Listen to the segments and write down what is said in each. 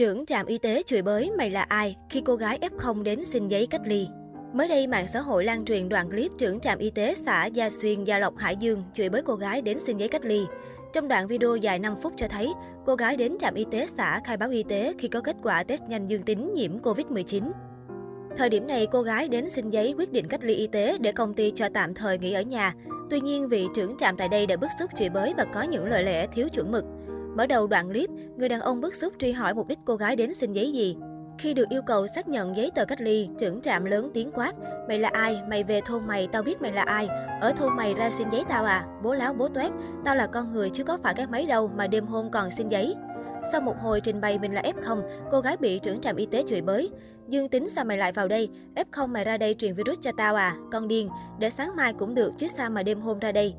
Trưởng trạm y tế chửi bới mày là ai khi cô gái F0 đến xin giấy cách ly. Mới đây, mạng xã hội lan truyền đoạn clip trưởng trạm y tế xã Gia Xuyên, Gia Lộc, Hải Dương chửi bới cô gái đến xin giấy cách ly. Trong đoạn video dài 5 phút cho thấy, cô gái đến trạm y tế xã khai báo y tế khi có kết quả test nhanh dương tính nhiễm Covid-19. Thời điểm này, cô gái đến xin giấy quyết định cách ly y tế để công ty cho tạm thời nghỉ ở nhà. Tuy nhiên, vị trưởng trạm tại đây đã bức xúc chửi bới và có những lời lẽ thiếu chuẩn mực. Mở đầu đoạn clip, người đàn ông bức xúc truy hỏi mục đích cô gái đến xin giấy gì. Khi được yêu cầu xác nhận giấy tờ cách ly, trưởng trạm lớn tiếng quát. Mày là ai? Mày về thôn mày, tao biết mày là ai. Ở thôn mày ra xin giấy tao à? Bố láo bố toét. Tao là con người chứ có phải cái máy đâu mà đêm hôm còn xin giấy. Sau một hồi trình bày mình là F0, cô gái bị trưởng trạm y tế chửi bới. Dương tính sao mày lại vào đây? F0 mày ra đây truyền virus cho tao à? Con điên, để sáng mai cũng được chứ sao mà đêm hôm ra đây?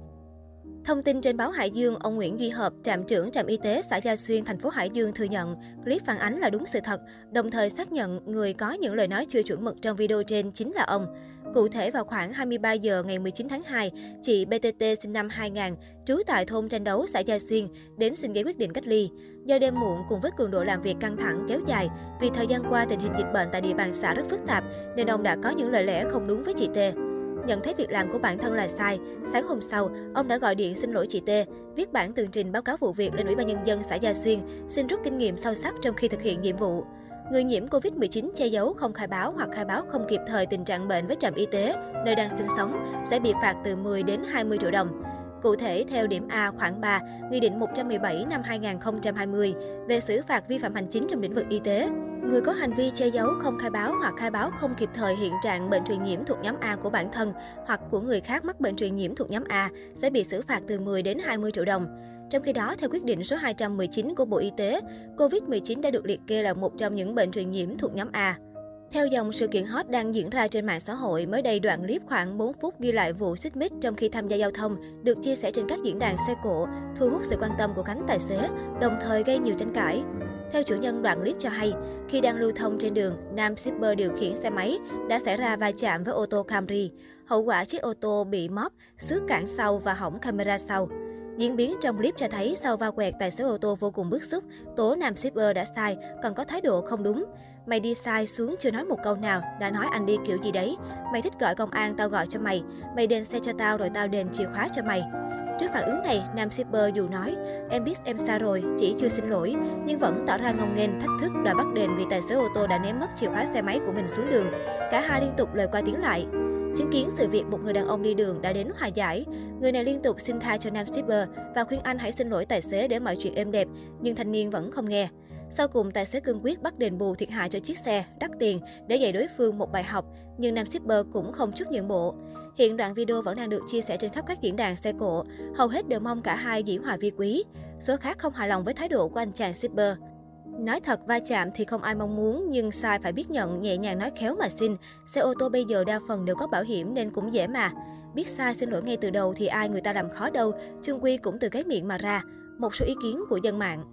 Thông tin trên báo Hải Dương, ông Nguyễn Duy Hợp, trạm trưởng trạm y tế xã Gia Xuyên, thành phố Hải Dương thừa nhận clip phản ánh là đúng sự thật, đồng thời xác nhận người có những lời nói chưa chuẩn mực trong video trên chính là ông. Cụ thể vào khoảng 23 giờ ngày 19 tháng 2, chị BTT sinh năm 2000, trú tại thôn tranh đấu xã Gia Xuyên, đến xin giấy quyết định cách ly. Do đêm muộn cùng với cường độ làm việc căng thẳng kéo dài, vì thời gian qua tình hình dịch bệnh tại địa bàn xã rất phức tạp, nên ông đã có những lời lẽ không đúng với chị T. Nhận thấy việc làm của bản thân là sai, sáng hôm sau, ông đã gọi điện xin lỗi chị T, viết bản tường trình báo cáo vụ việc lên Ủy ban Nhân dân xã Gia Xuyên, xin rút kinh nghiệm sâu sắc trong khi thực hiện nhiệm vụ. Người nhiễm Covid-19 che giấu không khai báo hoặc khai báo không kịp thời tình trạng bệnh với trạm y tế, nơi đang sinh sống, sẽ bị phạt từ 10 đến 20 triệu đồng. Cụ thể, theo điểm A khoảng 3, Nghị định 117 năm 2020 về xử phạt vi phạm hành chính trong lĩnh vực y tế, Người có hành vi che giấu, không khai báo hoặc khai báo không kịp thời hiện trạng bệnh truyền nhiễm thuộc nhóm A của bản thân hoặc của người khác mắc bệnh truyền nhiễm thuộc nhóm A sẽ bị xử phạt từ 10 đến 20 triệu đồng. Trong khi đó, theo quyết định số 219 của Bộ Y tế, COVID-19 đã được liệt kê là một trong những bệnh truyền nhiễm thuộc nhóm A. Theo dòng sự kiện hot đang diễn ra trên mạng xã hội, mới đây đoạn clip khoảng 4 phút ghi lại vụ xích mích trong khi tham gia giao thông được chia sẻ trên các diễn đàn xe cộ, thu hút sự quan tâm của cánh tài xế, đồng thời gây nhiều tranh cãi. Theo chủ nhân đoạn clip cho hay, khi đang lưu thông trên đường, nam shipper điều khiển xe máy đã xảy ra va chạm với ô tô Camry. Hậu quả chiếc ô tô bị móp, xước cản sau và hỏng camera sau. Diễn biến trong clip cho thấy sau va quẹt tài xế ô tô vô cùng bức xúc, tố nam shipper đã sai, còn có thái độ không đúng. Mày đi sai xuống chưa nói một câu nào, đã nói anh đi kiểu gì đấy. Mày thích gọi công an tao gọi cho mày, mày đền xe cho tao rồi tao đền chìa khóa cho mày. Trước phản ứng này, nam shipper dù nói, em biết em xa rồi, chỉ chưa xin lỗi, nhưng vẫn tỏ ra ngông nghênh thách thức đòi bắt đền vì tài xế ô tô đã ném mất chìa khóa xe máy của mình xuống đường. Cả hai liên tục lời qua tiếng lại. Chứng kiến sự việc một người đàn ông đi đường đã đến hòa giải. Người này liên tục xin tha cho nam shipper và khuyên anh hãy xin lỗi tài xế để mọi chuyện êm đẹp, nhưng thanh niên vẫn không nghe. Sau cùng, tài xế cương quyết bắt đền bù thiệt hại cho chiếc xe, đắt tiền để dạy đối phương một bài học, nhưng nam shipper cũng không chút nhượng bộ. Hiện đoạn video vẫn đang được chia sẻ trên khắp các diễn đàn xe cộ. Hầu hết đều mong cả hai dĩ hòa vi quý. Số khác không hài lòng với thái độ của anh chàng shipper. Nói thật va chạm thì không ai mong muốn, nhưng sai phải biết nhận, nhẹ nhàng nói khéo mà xin. Xe ô tô bây giờ đa phần đều có bảo hiểm nên cũng dễ mà. Biết sai xin lỗi ngay từ đầu thì ai người ta làm khó đâu, chung quy cũng từ cái miệng mà ra. Một số ý kiến của dân mạng.